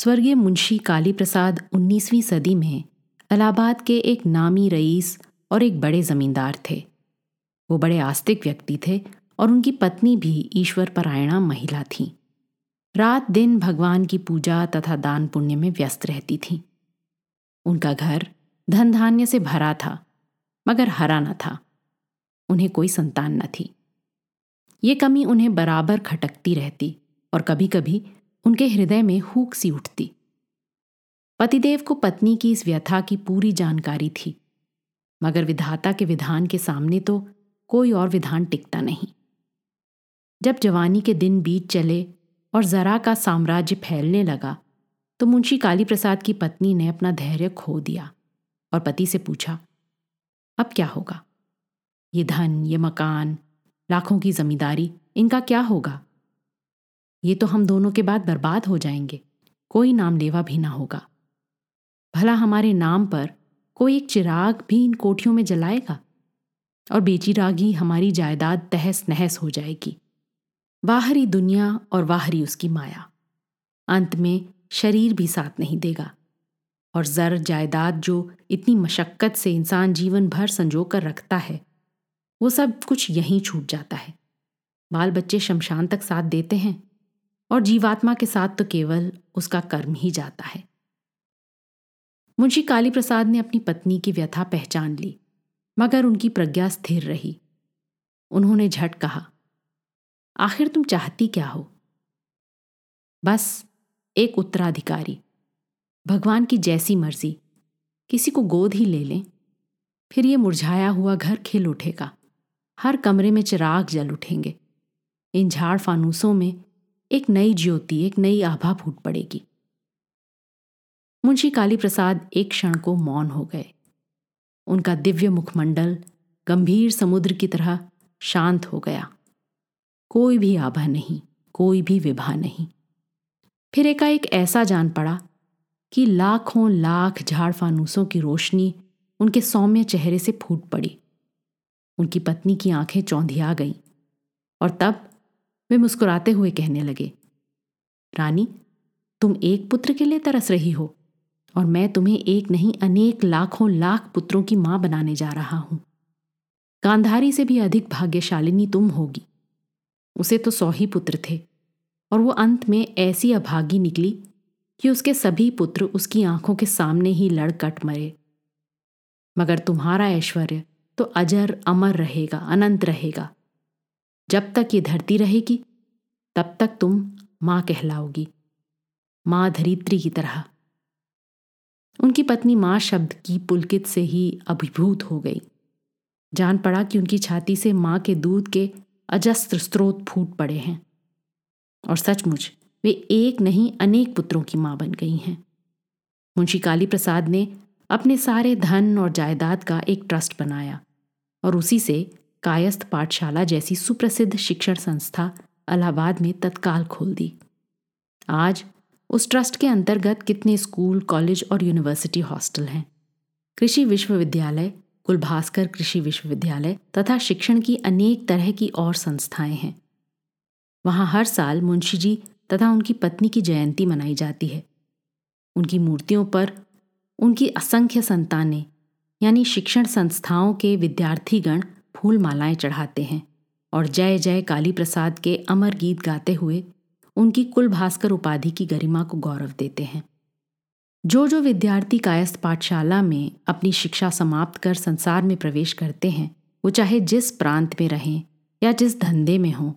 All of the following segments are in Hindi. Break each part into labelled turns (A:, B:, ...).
A: स्वर्गीय मुंशी काली प्रसाद 19वीं सदी में इलाहाबाद के एक नामी रईस और एक बड़े जमींदार थे। वो बड़े आस्तिक व्यक्ति थे और उनकी पत्नी भी ईश्वर परायणा महिला थी। रात दिन भगवान की पूजा तथा दान पुण्य में व्यस्त रहती थी। उनका घर धन धान्य से भरा था, मगर हरा न था। उन्हें कोई संतान न थी। ये कमी उन्हें बराबर खटकती रहती और कभी कभी उनके हृदय में हूक सी उठती। पतिदेव को पत्नी की इस व्यथा की पूरी जानकारी थी। मगर विधाता के विधान के सामने तो कोई और विधान टिकता नहीं। जब जवानी के दिन बीत चले और जरा का साम्राज्य फैलने लगा तो मुंशी काली प्रसाद की पत्नी ने अपना धैर्य खो दिया और पति से पूछा, अब क्या होगा? ये धन, ये मकान, लाखों की जमींदारी, इनका क्या होगा? ये तो हम दोनों के बाद बर्बाद हो जाएँगे। कोई नाम लेवा भी ना होगा। भला हमारे नाम पर कोई एक चिराग भी इन कोठियों में जलाएगा? और बेचिरागी हमारी जायदाद तहस नहस हो जाएगी। बाहरी दुनिया और बाहरी उसकी माया। अंत में शरीर भी साथ नहीं देगा। और जर जायदाद जो इतनी मशक्कत से इंसान जीवन भर संजो कर रखता है, वो सब कुछ यहीं छूट जाता है। बाल बच्चे शमशान तक साथ देते हैं। और जीवात्मा के साथ तो केवल उसका कर्म ही जाता है। मुंशी काली प्रसाद ने अपनी पत्नी की व्यथा पहचान ली, मगर उनकी प्रज्ञा स्थिर रही। उन्होंने झट कहा, आखिर तुम चाहती क्या हो? बस, एक उत्तराधिकारी। भगवान की जैसी मर्ज़ी, किसी को गोद ही ले लें। फिर ये मुरझाया हुआ घर खिल उठेगा। हर कमरे में चिराग जल उठेंगे। इन झाड़ फानूसों में एक नई ज्योति, एक नई आभा फूट पड़ेगी। मुंशी काली प्रसाद एक क्षण को मौन हो गए। उनका दिव्य मुखमंडल गंभीर समुद्र की तरह शांत हो गया। कोई भी आभा नहीं, कोई भी विभा नहीं। फिर एकाएक ऐसा जान पड़ा कि लाखों लाख झाड़ फानूसों की रोशनी उनके सौम्य चेहरे से फूट पड़ी। उनकी पत्नी की आँखें चौंधिया गईं और तब वे मुस्कुराते हुए कहने लगे, रानी, तुम एक पुत्र के लिए तरस रही हो, और मैं तुम्हें एक नहीं, अनेक लाखों लाख पुत्रों की माँ बनाने जा रहा हूँ। गांधारी से भी अधिक भाग्यशालिनी तुम होगी। उसे तो सौ ही पुत्र थे, और वो अंत में ऐसी अभागी निकली कि उसके सभी पुत्र उसकी आँखों के सामने ही लड़ कट मरे। मगर तुम्हारा ऐश्वर्य तो अजर अमर रहेगा, अनंत रहेगा। जब तक ये धरती रहेगी, तब तक तुम माँ कहलाओगी, माँ धरित्री की तरह। उनकी पत्नी माँ शब्द की पुलकित से ही अभिभूत हो गई। जान पड़ा कि उनकी छाती से माँ के दूध के अजस्त्र स्रोत फूट पड़े हैं। और सचमुच, वे एक नहीं, अनेक पुत्रों की माँ बन गई हैं। मुंशी काली प्रसाद ने अपने सारे धन और जायदाद का एक ट्रस्ट बनाया और उसी से कायस्थ पाठशाला जैसी सुप्रसिद्ध शिक्षण संस्था इलाहाबाद में तत्काल खोल दी। आज उस ट्रस्ट के अंतर्गत कितने स्कूल, कॉलेज और यूनिवर्सिटी हॉस्टल हैं। कृषि विश्वविद्यालय, कुलभास्कर कृषि विश्वविद्यालय तथा शिक्षण की अनेक तरह की और संस्थाएँ हैं। वहाँ हर साल मुंशी जी तथा उनकी पत्नी की जयंती मनाई जाती है। उनकी मूर्तियों पर उनकी असंख्य संतानें, यानी शिक्षण संस्थाओं के विद्यार्थीगण फूल मालाएँ चढ़ाते हैं और जय जय काली प्रसाद के अमर गीत गाते हुए उनकी कुल भास्कर उपाधि की गरिमा को गौरव देते हैं। जो जो विद्यार्थी कायस्थ पाठशाला में अपनी शिक्षा समाप्त कर संसार में प्रवेश करते हैं, वो चाहे जिस प्रांत में रहें या जिस धंधे में हों,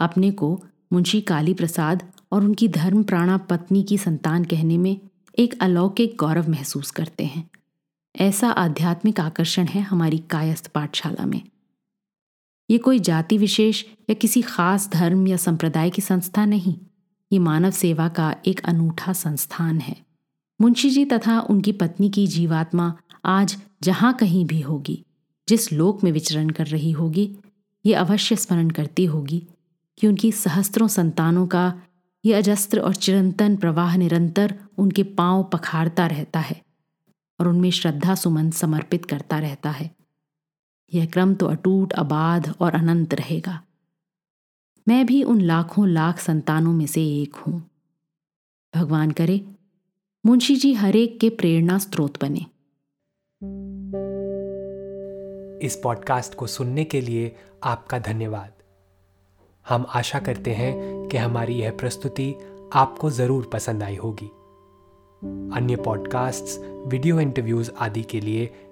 A: अपने को मुंशी काली प्रसाद और उनकी धर्म प्राणा पत्नी की संतान कहने में एक अलौकिक गौरव महसूस करते हैं। ऐसा आध्यात्मिक आकर्षण है हमारी कायस्थ पाठशाला में। ये कोई जाति विशेष या किसी खास धर्म या संप्रदाय की संस्था नहीं। ये मानव सेवा का एक अनूठा संस्थान है। मुंशी जी तथा उनकी पत्नी की जीवात्मा आज जहाँ कहीं भी होगी, जिस लोक में विचरण कर रही होगी, ये अवश्य स्मरण करती होगी कि उनकी सहस्त्रों संतानों का ये अजस्त्र और चिरंतन प्रवाह निरंतर उनके पाँव पखाड़ता रहता है और उनमें श्रद्धा सुमन समर्पित करता रहता है। यह क्रम तो अटूट अबाध और अनंत रहेगा। मैं भी उन लाखों लाख संतानों में से एक हूँ। भगवान करे मुंशी जी हरेक के प्रेरणा स्रोत बने।
B: इस पॉडकास्ट को सुनने के लिए आपका धन्यवाद। हम आशा करते हैं कि हमारी यह प्रस्तुति आपको ज़रूर पसंद आई होगी। अन्य पॉडकास्ट्स, वीडियो इंटरव्यूज़ आदि के लिए